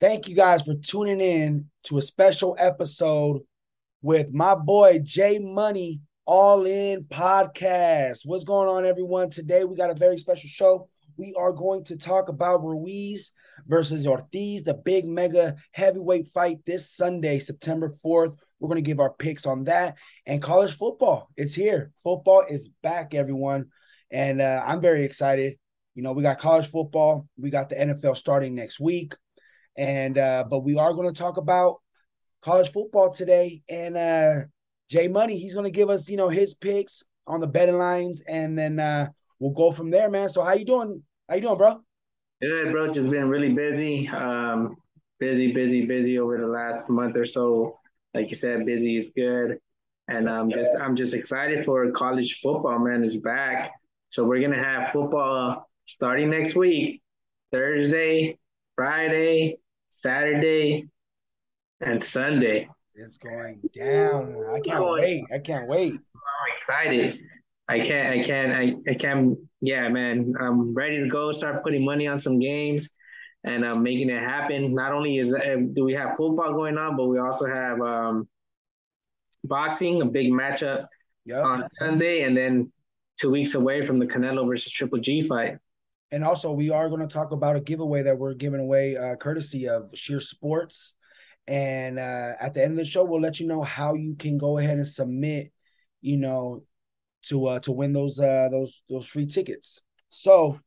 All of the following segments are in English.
Thank you guys for tuning in to a special episode with my boy Jay Money All In Podcast. What's going on, everyone? Today we got a very special show. We are going to talk about Ruiz versus Ortiz, the big mega heavyweight fight this Sunday, September 4th. We're going to give our picks on that and college football. It's here. Football is back, everyone. And uh, I'm very excited. You know, we got college football, we got the NFL starting next week. And uh, but we are going to talk about college football today. And uh Jay Money, he's going to give us, you know, his picks on the betting lines, and then uh we'll go from there, man. So how you doing? How you doing, bro? Good, bro. Just been really busy. Um, busy, busy, busy over the last month or so. Like you said, busy is good. And um, just I'm just excited for college football, man. Is back. So we're gonna have football starting next week, Thursday, Friday, Saturday, and Sunday. It's going down. I can't wait. I can't wait. I'm excited. I can't. I can't. I, I can't. Yeah, man. I'm ready to go. Start putting money on some games, and um, making it happen. Not only is that, do we have football going on, but we also have um, boxing, a big matchup yep. on Sunday, and then two weeks away from the Canelo versus Triple G fight. And also, we are going to talk about a giveaway that we're giving away, uh, courtesy of Sheer Sports. And uh, at the end of the show, we'll let you know how you can go ahead and submit, you know, to uh, to win those uh, those those free tickets. So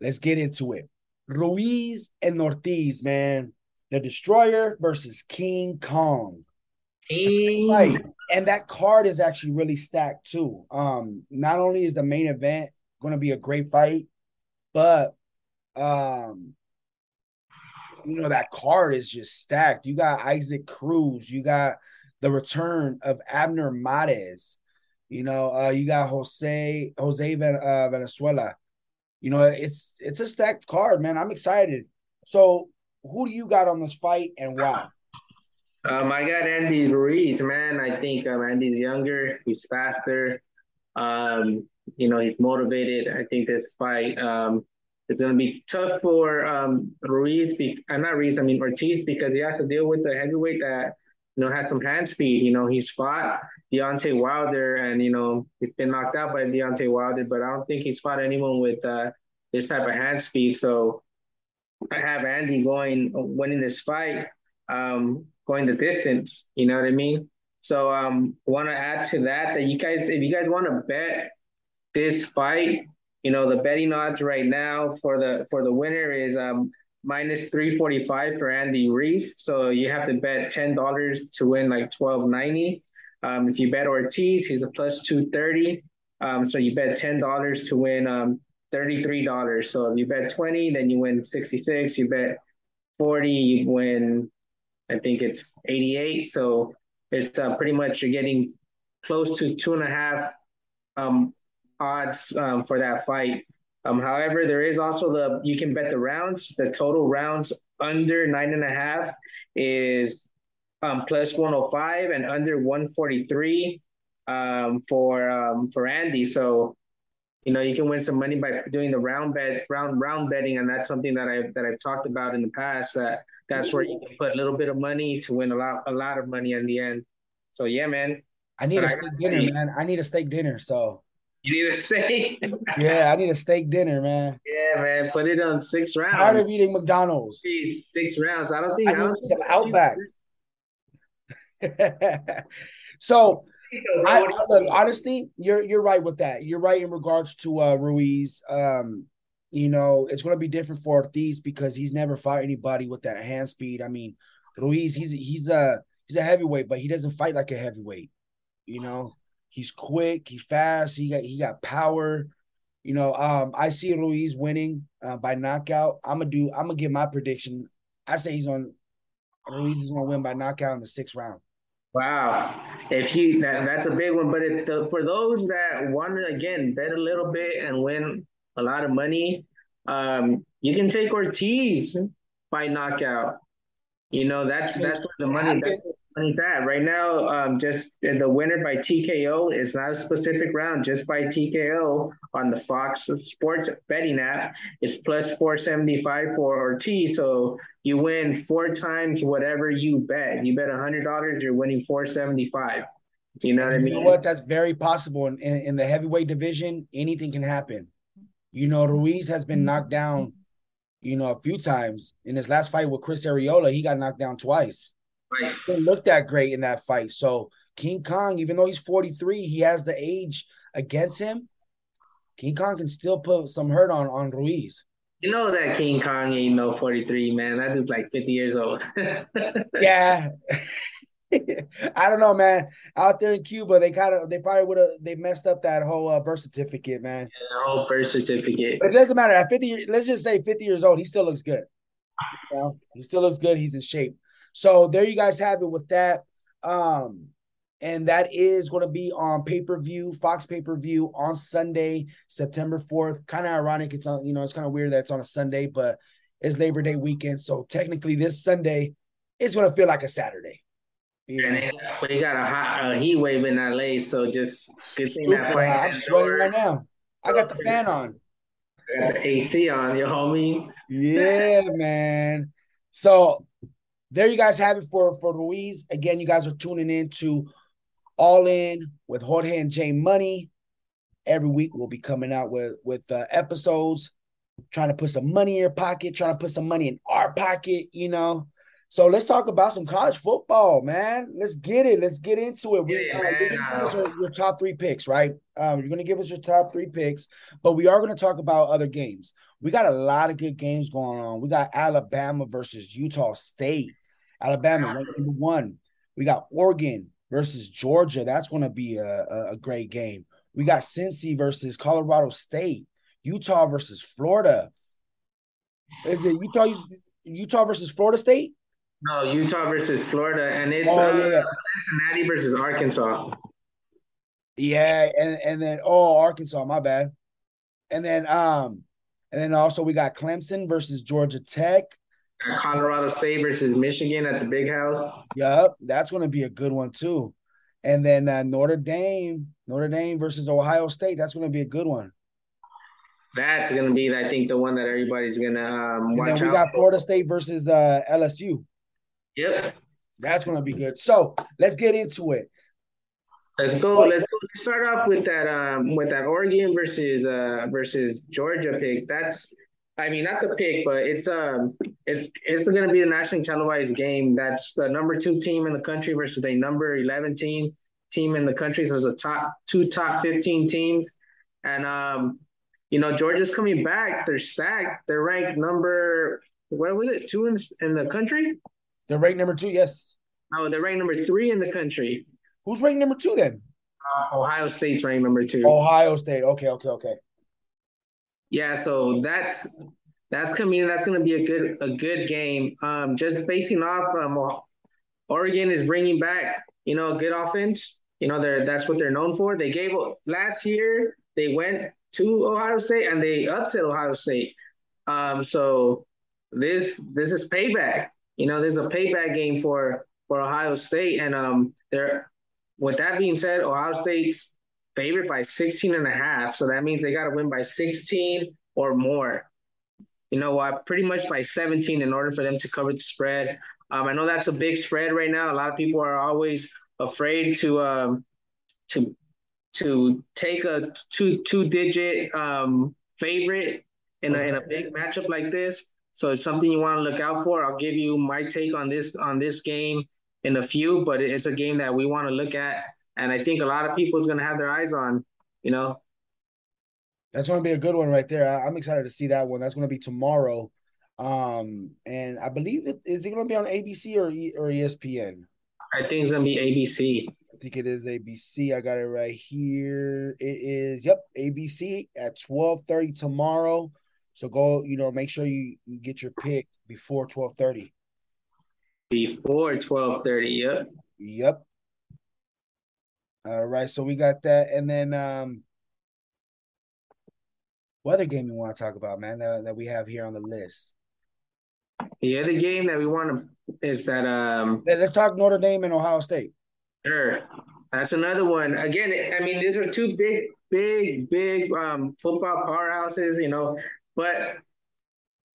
let's get into it. Ruiz and Ortiz, man, the Destroyer versus King Kong. Right. And that card is actually really stacked too. Um, not only is the main event going to be a great fight, but um, you know that card is just stacked. You got Isaac Cruz, you got the return of Abner Mares, you know, uh, you got Jose Jose uh, Valenzuela. You know, it's it's a stacked card, man. I'm excited. So, who do you got on this fight and why? Um, I got Andy Ruiz, man. I think um, Andy's younger, he's faster. Um, you know, he's motivated. I think this fight um, is going to be tough for um, Ruiz. Be- uh, not Ruiz, I mean Ortiz, because he has to deal with the heavyweight that you know has some hand speed. You know, he's fought Deontay Wilder, and you know he's been knocked out by Deontay Wilder, but I don't think he's fought anyone with uh, this type of hand speed. So I have Andy going winning this fight, um, going the distance. You know what I mean? So um, want to add to that that you guys, if you guys want to bet this fight, you know the betting odds right now for the for the winner is um minus 345 for Andy Ruiz. So you have to bet $10 to win like 1290. Um, if you bet Ortiz, he's a plus 230. Um, so you bet $10 to win um, $33. So if you bet 20, then you win 66. You bet 40, you win, I think it's 88. So it's uh, pretty much you're getting close to two and a half um, odds um, for that fight. Um, however, there is also the you can bet the rounds. The total rounds under nine and a half is um, plus 105 and under 143 um, for um, for Andy. So, you know, you can win some money by doing the round bet, round round betting, and that's something that I've that I've talked about in the past. That that's where you can put a little bit of money to win a lot a lot of money in the end. So yeah, man. I need but a steak dinner, man. I need a steak dinner. So you need a steak? yeah, I need a steak dinner, man. Yeah, man. Put it on six rounds. Tired of eating McDonald's. Six rounds. I don't think I, I don't think Outback. so I, look, honestly, you're you're right with that. You're right in regards to uh, Ruiz. Um, you know, it's going to be different for Ortiz because he's never fought anybody with that hand speed. I mean, Ruiz, he's he's a he's a heavyweight, but he doesn't fight like a heavyweight. You know, he's quick, he's fast, he got he got power. You know, um, I see Ruiz winning uh, by knockout. I'm gonna do. I'm gonna give my prediction. I say he's on. Ruiz is gonna win by knockout in the sixth round. Wow, if you that, that's a big one. But if the, for those that want to again bet a little bit and win a lot of money, um, you can take Ortiz by knockout. You know that's that's where the money. That's, It's at right now. Um, just the winner by TKO is not a specific round, just by TKO on the Fox Sports betting app. It's plus four seventy five for Ortiz. So you win four times whatever you bet. You bet a hundred dollars, you're winning four seventy five. You know what I mean? You know what? That's very possible. In, in, in the heavyweight division, anything can happen. You know, Ruiz has been knocked down, you know, a few times. In his last fight with Chris Arreola, he got knocked down twice. Right. Didn't look that great in that fight. So King Kong, even though he's 43, he has the age against him. King Kong can still put some hurt on on Ruiz. You know that King Kong ain't no 43, man. That dude's like 50 years old. yeah. I don't know, man. Out there in Cuba, they kind of they probably would have they messed up that whole uh, birth certificate, man. Yeah, the whole birth certificate. But it doesn't matter. At fifty, let's just say fifty years old, he still looks good. You know? He still looks good. He's in shape. So there you guys have it with that. Um, and that is going to be on pay per view, Fox pay per view on Sunday, September fourth. Kind of ironic. It's on, you know, it's kind of weird that it's on a Sunday, but it's Labor Day weekend, so technically this Sunday, it's going to feel like a Saturday. You know? we got a hot uh, heat wave in LA, so just good thing that I'm sweating right now. I got the fan on. got the AC on, you homie. Yeah, man. So there you guys have it for for Ruiz. Again, you guys are tuning in to All In with Jorge and Jay Money. Every week we'll be coming out with with uh, episodes, trying to put some money in your pocket, trying to put some money in our pocket. You know, so let's talk about some college football, man. Let's get it. Let's get into it. We, uh, give us your, your, top three picks, right? Um, you're going to give us your top three picks, but we are going to talk about other games. We got a lot of good games going on. We got Alabama versus Utah State. Alabama number one. We got Oregon versus Georgia. That's going to be a, a, a great game. We got Cincy versus Colorado State. Utah versus Florida. Is it Utah? Utah versus Florida State? No, Utah versus Florida, and it's oh, uh, yeah. Cincinnati versus Arkansas. Yeah, and and then oh Arkansas, my bad. And then um, and then also we got Clemson versus Georgia Tech. Colorado State versus Michigan at the Big House. Yep, that's going to be a good one too. And then uh, Notre Dame, Notre Dame versus Ohio State. That's going to be a good one. That's going to be, I think, the one that everybody's going to um, watch. And then we got Florida State versus uh, LSU. Yep. That's gonna be good. So let's get into it. Let's go. Let's go. Start off with that um with that Oregon versus uh versus Georgia pick. That's I mean not the pick, but it's um it's it's gonna be a nationally televised game. That's the number two team in the country versus a number eleven team team in the country. So there's a top two top fifteen teams. And um, you know, Georgia's coming back. They're stacked. They're ranked number what was it, two in, in the country? They're ranked number two, yes. Oh, they're ranked number three in the country. Who's ranked number two then? Uh, Ohio State's ranked number two. Ohio State. Okay, okay, okay. Yeah, so that's that's coming. That's going to be a good a good game. Um, just basing off, um, Oregon is bringing back you know a good offense. You know, they're that's what they're known for. They gave last year. They went to Ohio State and they upset Ohio State. Um, so this this is payback you know, there's a payback game for for Ohio State. And um there with that being said, Ohio State's favored by 16 and a half. So that means they gotta win by 16 or more. You know what, pretty much by 17 in order for them to cover the spread. Um, I know that's a big spread right now. A lot of people are always afraid to um to to take a two two digit um favorite in a in a big matchup like this. So it's something you want to look out for. I'll give you my take on this on this game in a few, but it's a game that we want to look at, and I think a lot of people is going to have their eyes on. You know, that's going to be a good one right there. I'm excited to see that one. That's going to be tomorrow, um, and I believe it is it going to be on ABC or or ESPN. I think it's going to be ABC. I think it is ABC. I got it right here. It is yep ABC at 12:30 tomorrow. So go, you know, make sure you, you get your pick before twelve thirty. Before twelve thirty. Yep. Yep. All right, so we got that, and then um, what other game you want to talk about, man? That, that we have here on the list. the other game that we want to is that um. Let's talk Notre Dame and Ohio State. Sure, that's another one. Again, I mean, these are two big, big, big um football powerhouses, you know. But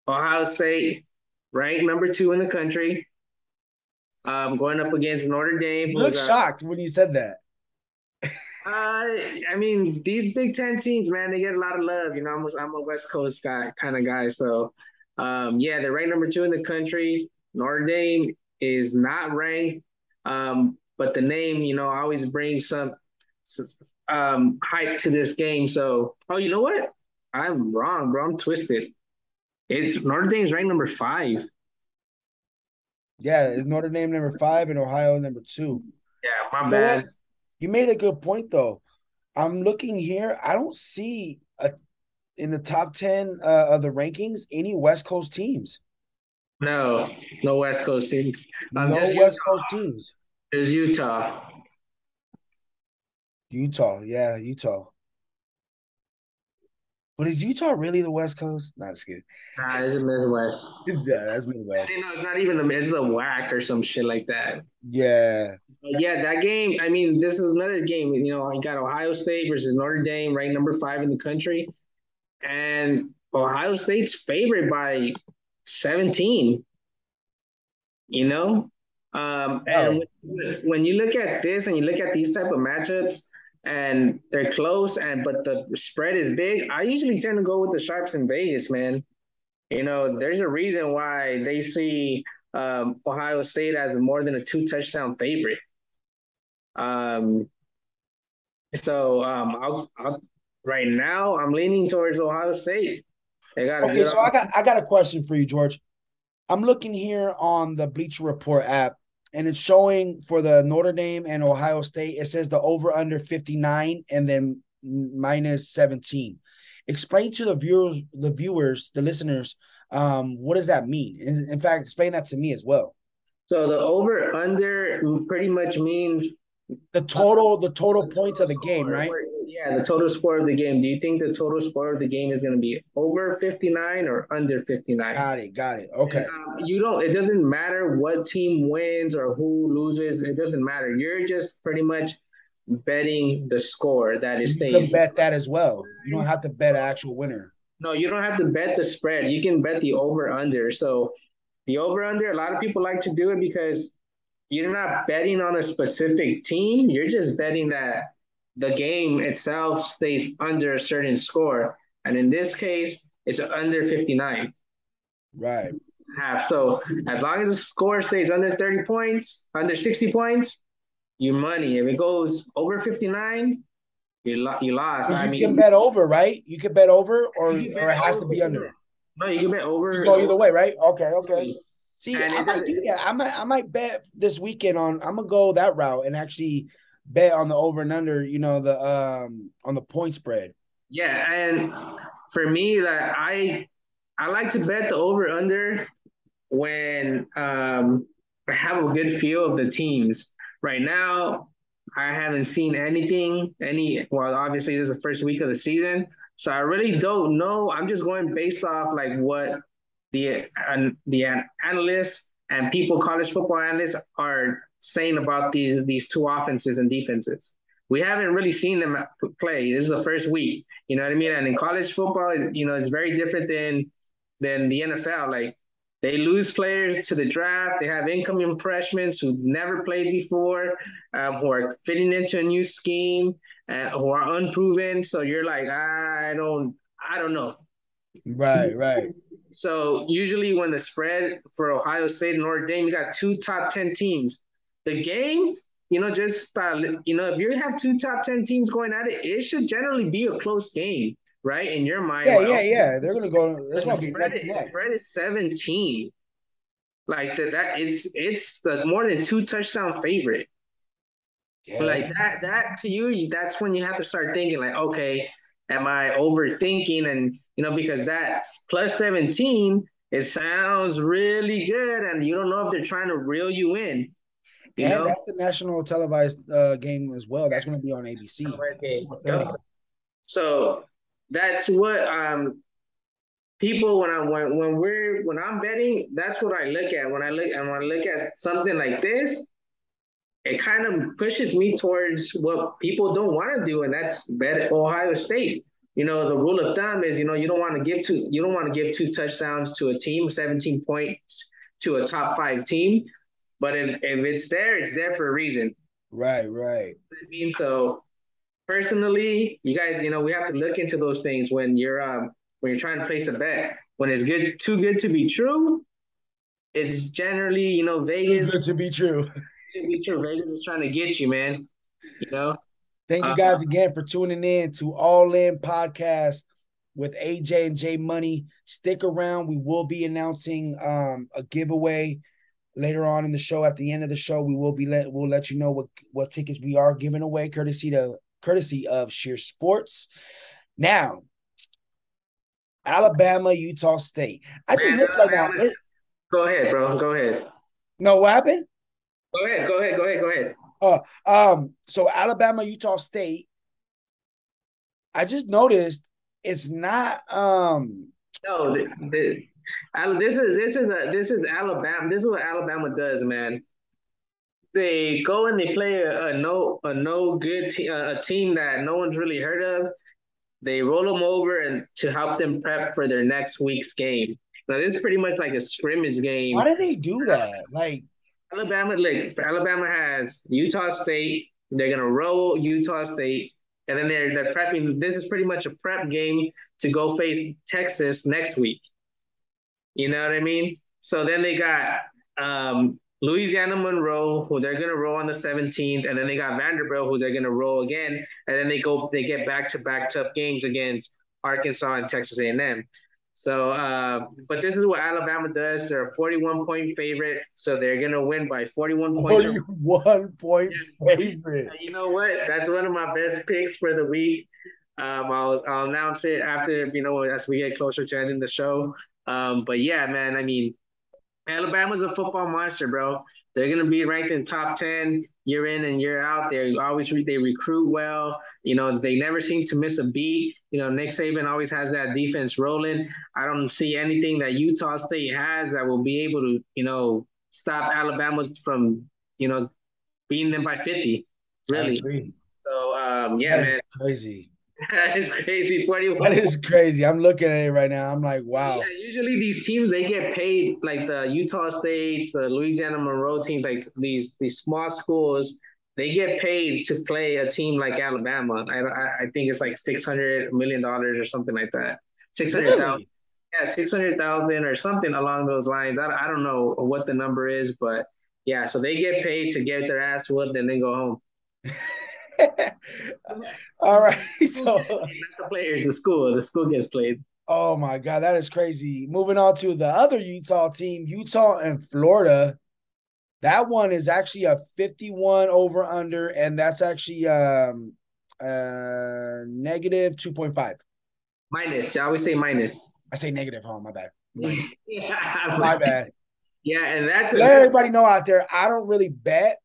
Ohio State, ranked number two in the country, um, going up against Notre Dame. You look shocked when you said that. Uh, I mean, these Big Ten teams, man, they get a lot of love. You know, I'm, I'm a West Coast guy, kind of guy. So, um, yeah, they're ranked number two in the country. Notre Dame is not ranked, um, but the name, you know, always brings some um, hype to this game. So, oh, you know what? I'm wrong, bro. I'm twisted. It's Notre Dame's ranked number five. Yeah, Notre Dame number five and Ohio number two. Yeah, my you bad. You made a good point though. I'm looking here. I don't see a in the top ten uh, of the rankings any West Coast teams. No, no West Coast teams. Um, no West Utah. Coast teams. There's Utah. Utah, yeah, Utah. But is Utah really the West Coast? Not just kidding. Nah, it's the Midwest. yeah, that's Midwest. You know, it's not even the it's the WAC or some shit like that. Yeah. But yeah, that game. I mean, this is another game. You know, I got Ohio State versus Notre Dame, ranked number five in the country, and Ohio State's favored by seventeen. You know, um, and when, when you look at this and you look at these type of matchups, and they're close and but the spread is big, I usually tend to go with the sharps in Vegas, man. You know, there's a reason why they see um, Ohio State as more than a two touchdown favorite. Um, so um, I'll, I'll, right now I'm leaning towards Ohio State. They got okay. So I got I got a question for you, George. I'm looking here on the Bleacher Report app, and it's showing for the Notre Dame and Ohio State. It says the over under 59 and then minus 17. Explain to the viewers, the viewers, the listeners, um, what does that mean? In, in fact, explain that to me as well. So the over under pretty much means the total the total points of the game, right? Yeah, the total score of the game. Do you think the total score of the game is going to be over 59 or under 59? Got it. Got it. Okay. And, um, you don't it doesn't matter what team wins or who loses. It doesn't matter. You're just pretty much betting the score that is stays. You can bet that as well. You don't have to bet an actual winner. No, you don't have to bet the spread. You can bet the over under. So the over under, a lot of people like to do it because you're not betting on a specific team. You're just betting that the game itself stays under a certain score. And in this case, it's under 59. Right. Half. So as long as the score stays under 30 points, under 60 points, you money. If it goes over 59, you, lo- you lost. You I mean, you can bet over, right? You can bet over or, or it has over. to be under. No, you can bet over. You go either way, right? Okay, okay. See, I might do that. I might I might bet this weekend on I'm gonna go that route and actually bet on the over and under, you know, the um on the point spread. Yeah, and for me, that I I like to bet the over under when um I have a good feel of the teams. Right now, I haven't seen anything, any well, obviously this is the first week of the season. So I really don't know. I'm just going based off like what the and the analysts and people, college football analysts, are saying about these these two offenses and defenses. We haven't really seen them play. This is the first week. You know what I mean? And in college football, you know, it's very different than than the NFL. Like they lose players to the draft. They have incoming freshmen who never played before, um, who are fitting into a new scheme, and who are unproven. So you're like, I don't, I don't know. Right, right. So usually when the spread for Ohio State and Notre Dame, you got two top ten teams. The games, you know, just uh, you know, if you have two top ten teams going at it, it should generally be a close game, right? In your mind, yeah, yeah, yeah. They're gonna go. That's gonna be spread, is, spread is seventeen. Like that, that is it's the more than two touchdown favorite. Yeah. Like that, that to you, that's when you have to start thinking, like, okay, am I overthinking? And you know, because that's plus 17, it sounds really good, and you don't know if they're trying to reel you in. You and know? that's a national televised uh, game as well. That's going to be on ABC. So that's what um people when I when when we're when I'm betting, that's what I look at. When I look and when I look at something like this, it kind of pushes me towards what people don't want to do, and that's bet Ohio State. You know, the rule of thumb is, you know, you don't want to give two, you don't want to give two touchdowns to a team, 17 points to a top five team. But if, if it's there, it's there for a reason. Right, right. I mean, so personally, you guys, you know, we have to look into those things when you're um when you're trying to place a bet. When it's good, too good to be true, it's generally, you know, Vegas. Too good to be true. To be true, Vegas is trying to get you, man. You know. Thank you guys uh, again for tuning in to All In Podcast with AJ and J Money. Stick around. We will be announcing um, a giveaway later on in the show. At the end of the show, we will be let we'll let you know what what tickets we are giving away, courtesy to courtesy of Sheer Sports. Now, Alabama, Utah State. I just look right now. Go ahead, bro. Go ahead. No, what happened? Go ahead. Go ahead. Go ahead. Go ahead. Uh, um, so Alabama, Utah State. I just noticed it's not. Um, no, the, the, this is this is a this is Alabama. This is what Alabama does, man. They go and they play a, a no a no good te- a team that no one's really heard of. They roll them over and to help them prep for their next week's game. Now this is pretty much like a scrimmage game. Why do they do that? Like Alabama, like Alabama has Utah State. They're gonna roll Utah State, and then they're they're prepping. This is pretty much a prep game to go face Texas next week. You know what I mean? So then they got um, Louisiana Monroe, who they're gonna roll on the 17th, and then they got Vanderbilt, who they're gonna roll again, and then they go they get back to back tough games against Arkansas and Texas A&M. So, uh, but this is what Alabama does. They're a 41 point favorite, so they're gonna win by 41 points. 41 point favorite. You know what? That's one of my best picks for the week. Um, I'll I'll announce it after you know as we get closer to ending the show. Um, but yeah, man, I mean, Alabama's a football monster, bro. They're gonna be ranked in top ten year in and year out. They always re- they recruit well. You know, they never seem to miss a beat. You know, Nick Saban always has that defense rolling. I don't see anything that Utah State has that will be able to, you know, stop Alabama from, you know, beating them by fifty. Really. So um, yeah, man, crazy. That is crazy. 41. That is crazy. I'm looking at it right now. I'm like, wow. Yeah, usually these teams they get paid like the Utah States, the Louisiana Monroe teams, like these these small schools. They get paid to play a team like Alabama. I I, I think it's like six hundred million dollars or something like that. Six hundred thousand. Really? Yeah, six hundred thousand or something along those lines. I, I don't know what the number is, but yeah. So they get paid to get their ass whooped and then go home. All right. So not the players, the school. The school gets played. Oh my god, that is crazy. Moving on to the other Utah team, Utah and Florida. That one is actually a 51 over under, and that's actually um uh negative 2.5. Minus. I always say minus. I say negative, huh? My bad. yeah, my bad. Yeah, and that's let everybody know out there. I don't really bet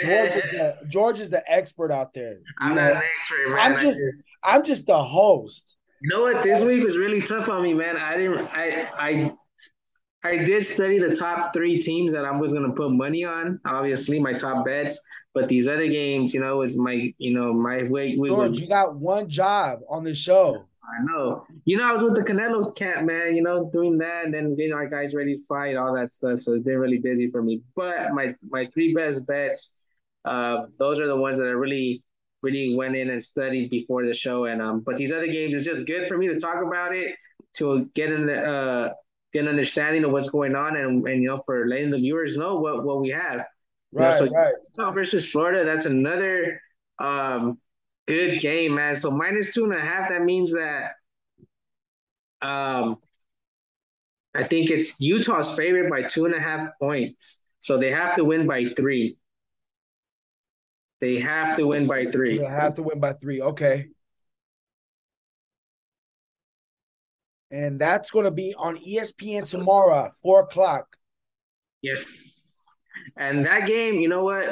George is the George is the expert out there. I'm know? not an expert, man. I'm just I'm just the host. You know what? This week was really tough on me, man. I didn't I I I did study the top three teams that I was gonna put money on. Obviously, my top bets. But these other games, you know, was my you know my way. George, was, you got one job on the show. I know. You know, I was with the Canelo's camp, man. You know, doing that and then getting our guys ready to fight, all that stuff. So it's been really busy for me. But my my three best bets, uh, those are the ones that I really really went in and studied before the show. And um, but these other games, it's just good for me to talk about it to get in the uh get an understanding of what's going on and and you know for letting the viewers know what what we have. Right, you know, so right. Utah versus Florida, that's another um good game, man. So minus two and a half, that means that um I think it's Utah's favorite by two and a half points. So they have to win by three. They have to win by three. They have to win by three. Okay. And that's going to be on ESPN tomorrow, four o'clock. Yes. And that game, you know what?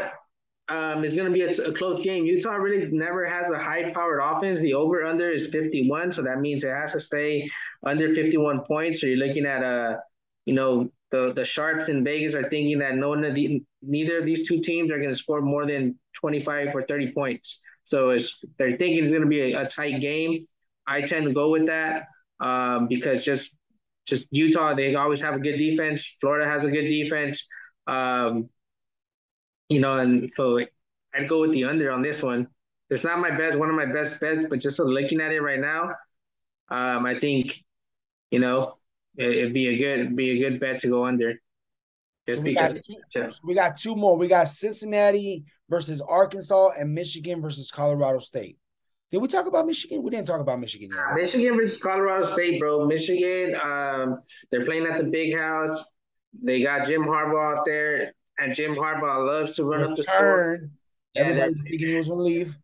Um, it's going to be a, close game. Utah really never has a high powered offense. The over under is 51, so that means it has to stay under 51 points. So you're looking at a, you know, the the sharps in Vegas are thinking that no one of the, neither of these two teams are going to score more than 25 or 30 points. So it's, they're thinking it's going to be a, a, tight game. I tend to go with that um, because just just Utah, they always have a good defense. Florida has a good defense. Um, you know, and so I'd go with the under on this one. It's not my best, one of my best bets, but just looking at it right now, um, I think, you know, it, would be a good be a good bet to go under. Just so we, got two, yeah. so we got two more. We got Cincinnati versus Arkansas and Michigan versus Colorado State. Did we talk about Michigan? We didn't talk about Michigan yet. Michigan versus Colorado State, bro. Michigan, um, they're playing at the big house. They got Jim Harbaugh out there, and Jim Harbaugh loves to run Return. up the score. Everybody's thinking he was going to leave.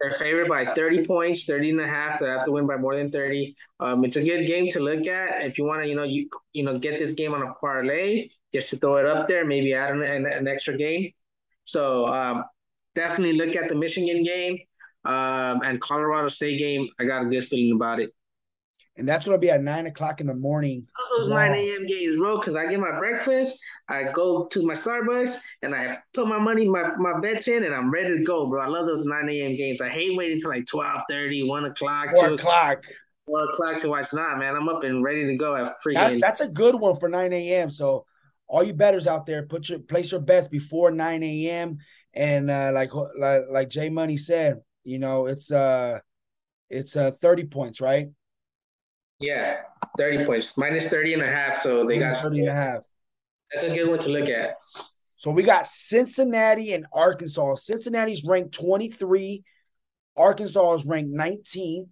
They're favored by 30 points, 30 and a half. They have to win by more than 30. Um, it's a good game to look at. If you want to, you know, you you know, get this game on a parlay, just to throw it up there, maybe add an, an, an extra game. So um, definitely look at the Michigan game um, and Colorado State game. I got a good feeling about it and that's gonna be at nine o'clock in the morning. Those nine a.m. games, bro. Because I get my breakfast, I go to my Starbucks, and I put my money, my my bets in, and I'm ready to go, bro. I love those nine a.m. games. I hate waiting till like 12, 30, 1 o'clock, four o'clock. Four o'clock to watch. Nah, man, I'm up and ready to go at free. That, that's a good one for nine a.m. So all you betters out there, put your place your bets before nine a.m. And uh, like like like Jay Money said, you know, it's uh it's uh 30 points, right? Yeah, 30 points. Minus 30 and a half. So they Minus got 30 and a half. That's a good one to look at. So we got Cincinnati and Arkansas. Cincinnati's ranked 23. Arkansas is ranked 19th.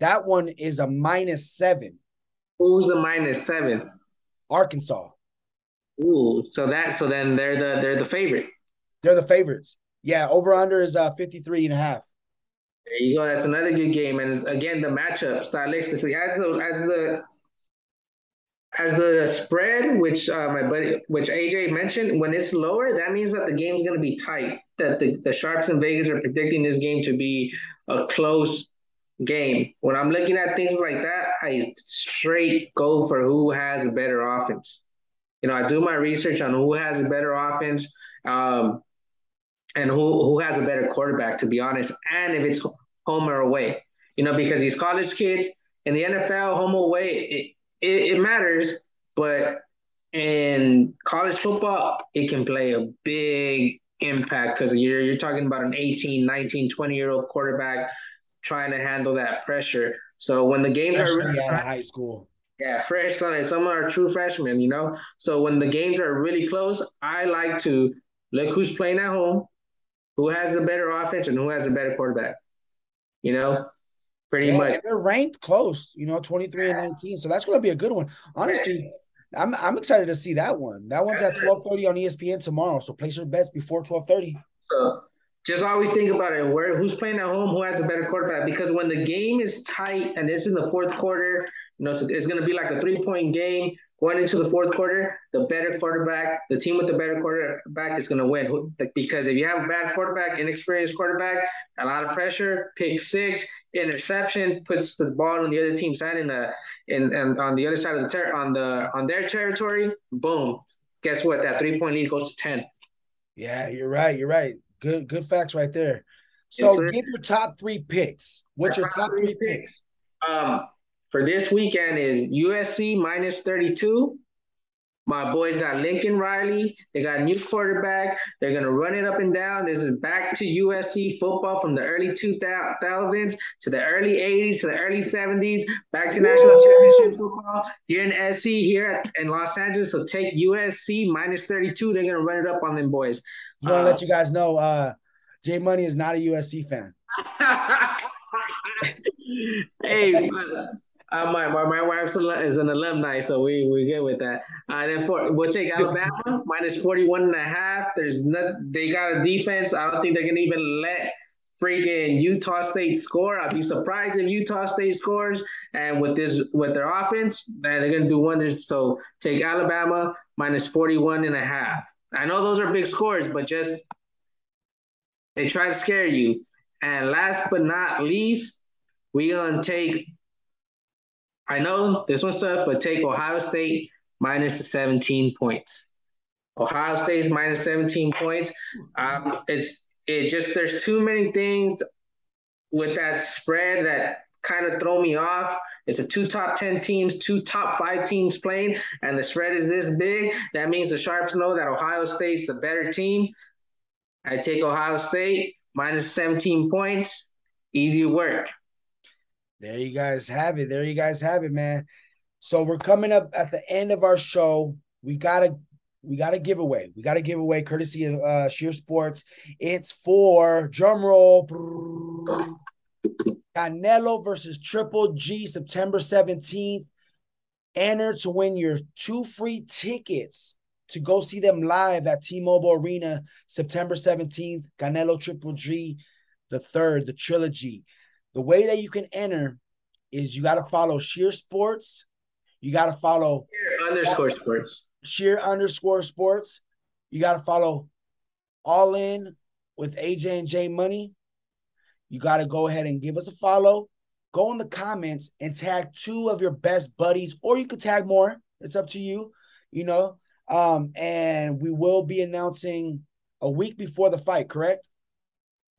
That one is a minus seven. Who's a minus seven? Arkansas. Ooh, so that so then they're the they're the favorite. They're the favorites. Yeah, over under is uh 53 and a half. There you go. That's another good game. And again, the matchup stylistically, as the as the as the spread, which uh, my buddy, which AJ mentioned, when it's lower, that means that the game's going to be tight. That the, the sharps and Vegas are predicting this game to be a close game. When I'm looking at things like that, I straight go for who has a better offense. You know, I do my research on who has a better offense. Um, and who who has a better quarterback, to be honest, and if it's home or away, you know, because these college kids in the NFL, home or away, it, it, it matters, but in college football, it can play a big impact because you're you're talking about an 18, 19, 20 year old quarterback trying to handle that pressure. So when the games are really out of high school. Yeah, fresh some some are true freshmen, you know. So when the games are really close, I like to look who's playing at home, who has the better offense and who has the better quarterback. You know, pretty yeah, much. they're ranked close, you know, 23 and 19. So that's going to be a good one. Honestly, I'm I'm excited to see that one. That one's at 12:30 on ESPN tomorrow. So place your bets before 12:30. So just always think about it. Where who's playing at home, who has the better quarterback? Because when the game is tight and it's in the fourth quarter, you know, so it's going to be like a three point game going into the fourth quarter, the better quarterback, the team with the better quarterback is going to win. Because if you have a bad quarterback, inexperienced quarterback, a lot of pressure, pick six, interception, puts the ball on the other team's side in the in and on the other side of the ter- on the on their territory, boom. Guess what? That three point lead goes to ten. Yeah, you're right. You're right. Good good facts right there. So yes, give your top three picks. What's your top, top three picks? picks? Um, for this weekend is USC minus 32. My boys got Lincoln Riley. They got a new quarterback. They're going to run it up and down. This is back to USC football from the early 2000s to the early 80s to the early 70s, back to national Woo! championship football here in SC, here in Los Angeles. So take USC minus 32. They're going to run it up on them boys. I want to uh, let you guys know uh, Jay Money is not a USC fan. hey, uh, my, my my wife is an alumni, so we we good with that. Uh, then for we'll take Alabama minus 41 and a half. There's not they got a defense. I don't think they're gonna even let freaking Utah State score. I'd be surprised if Utah State scores. And with this with their offense, man, they're gonna do wonders. So take Alabama minus 41 and a half. I know those are big scores, but just They try to scare you. And last but not least, we gonna take. I know this one's tough, but take Ohio State minus the 17 points. Ohio State's minus 17 points. Um, it's it just there's too many things with that spread that kind of throw me off. It's a two top 10 teams, two top five teams playing, and the spread is this big. That means the Sharps know that Ohio State's the better team. I take Ohio State minus 17 points. Easy work. There you guys have it. There you guys have it, man. So we're coming up at the end of our show. We gotta we got a giveaway. We got a giveaway courtesy of uh, Sheer Sports. It's for drum roll. Canelo versus Triple G, September 17th. Enter to win your two free tickets to go see them live at T-Mobile Arena, September 17th. Canelo Triple G, the third, the trilogy. The way that you can enter is you got to follow Sheer Sports. You got to follow Sheer underscore sports. Sheer underscore sports. You got to follow All In with AJ and J Money you got to go ahead and give us a follow. Go in the comments and tag two of your best buddies, or you could tag more. It's up to you, you know. Um, and we will be announcing a week before the fight, correct?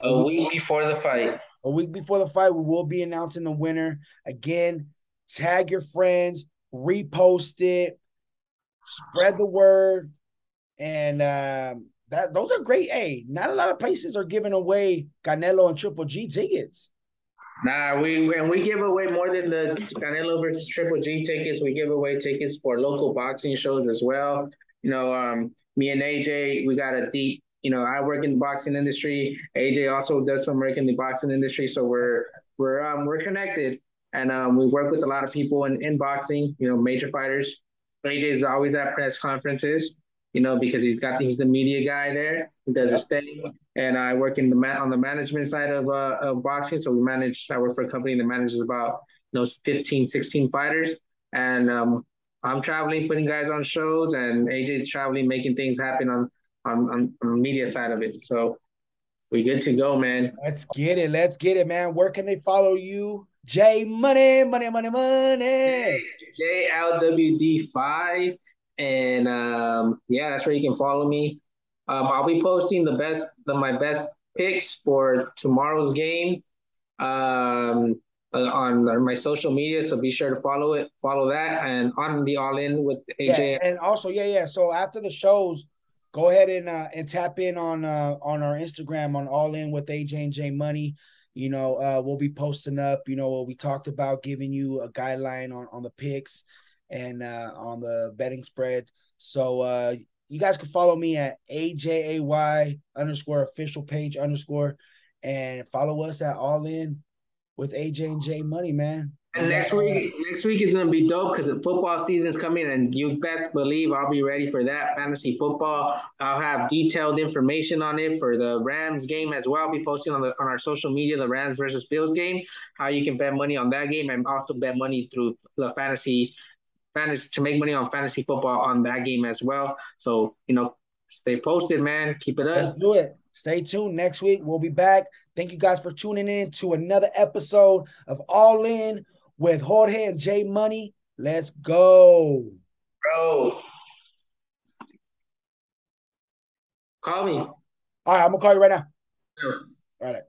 A, week before the fight. A week before the fight, we will be announcing the winner. Again, tag your friends, repost it, spread the word, and um, that those are great. Hey, not a lot of places are giving away Canelo and Triple G tickets. Nah, we and we give away more than the Canelo versus Triple G tickets. We give away tickets for local boxing shows as well. You know, um, me and AJ, we got a deep. You know, I work in the boxing industry. AJ also does some work in the boxing industry, so we're we're um we're connected, and um we work with a lot of people in in boxing. You know, major fighters. AJ is always at press conferences you know, because he's got he's the media guy there. He does his thing, and I work in the man on the management side of uh, of boxing. So we manage. I work for a company that manages about you know 15, 16 fighters, and um, I'm traveling, putting guys on shows, and AJ's traveling, making things happen on on on, on the media side of it. So we good to go, man. Let's get it. Let's get it, man. Where can they follow you? J Money, money, money, money. J L W D five and um, yeah, that's where you can follow me. Um, I'll be posting the best, the, my best picks for tomorrow's game um, uh, on my social media. So be sure to follow it, follow that, and on the All In with AJ. Yeah, and also, yeah, yeah. So after the shows, go ahead and uh, and tap in on uh, on our Instagram on All In with AJ and J Money. You know, uh, we'll be posting up. You know, what we talked about giving you a guideline on on the picks and uh, on the betting spread. So uh, you guys can follow me at AJAY underscore official page underscore and follow us at All In with AJ and J Money, man. And next week, next week is gonna be dope because the football season's coming, and you best believe I'll be ready for that fantasy football. I'll have detailed information on it for the Rams game as well. I'll be posting on the on our social media the Rams versus Bills game, how you can bet money on that game, and also bet money through the fantasy fantasy to make money on fantasy football on that game as well. So you know, stay posted, man. Keep it up. Let's do it. Stay tuned. Next week we'll be back. Thank you guys for tuning in to another episode of All In with Jorge and J Money. Let's go, bro. Call me. All right, I'm gonna call you right now. Sure. All right.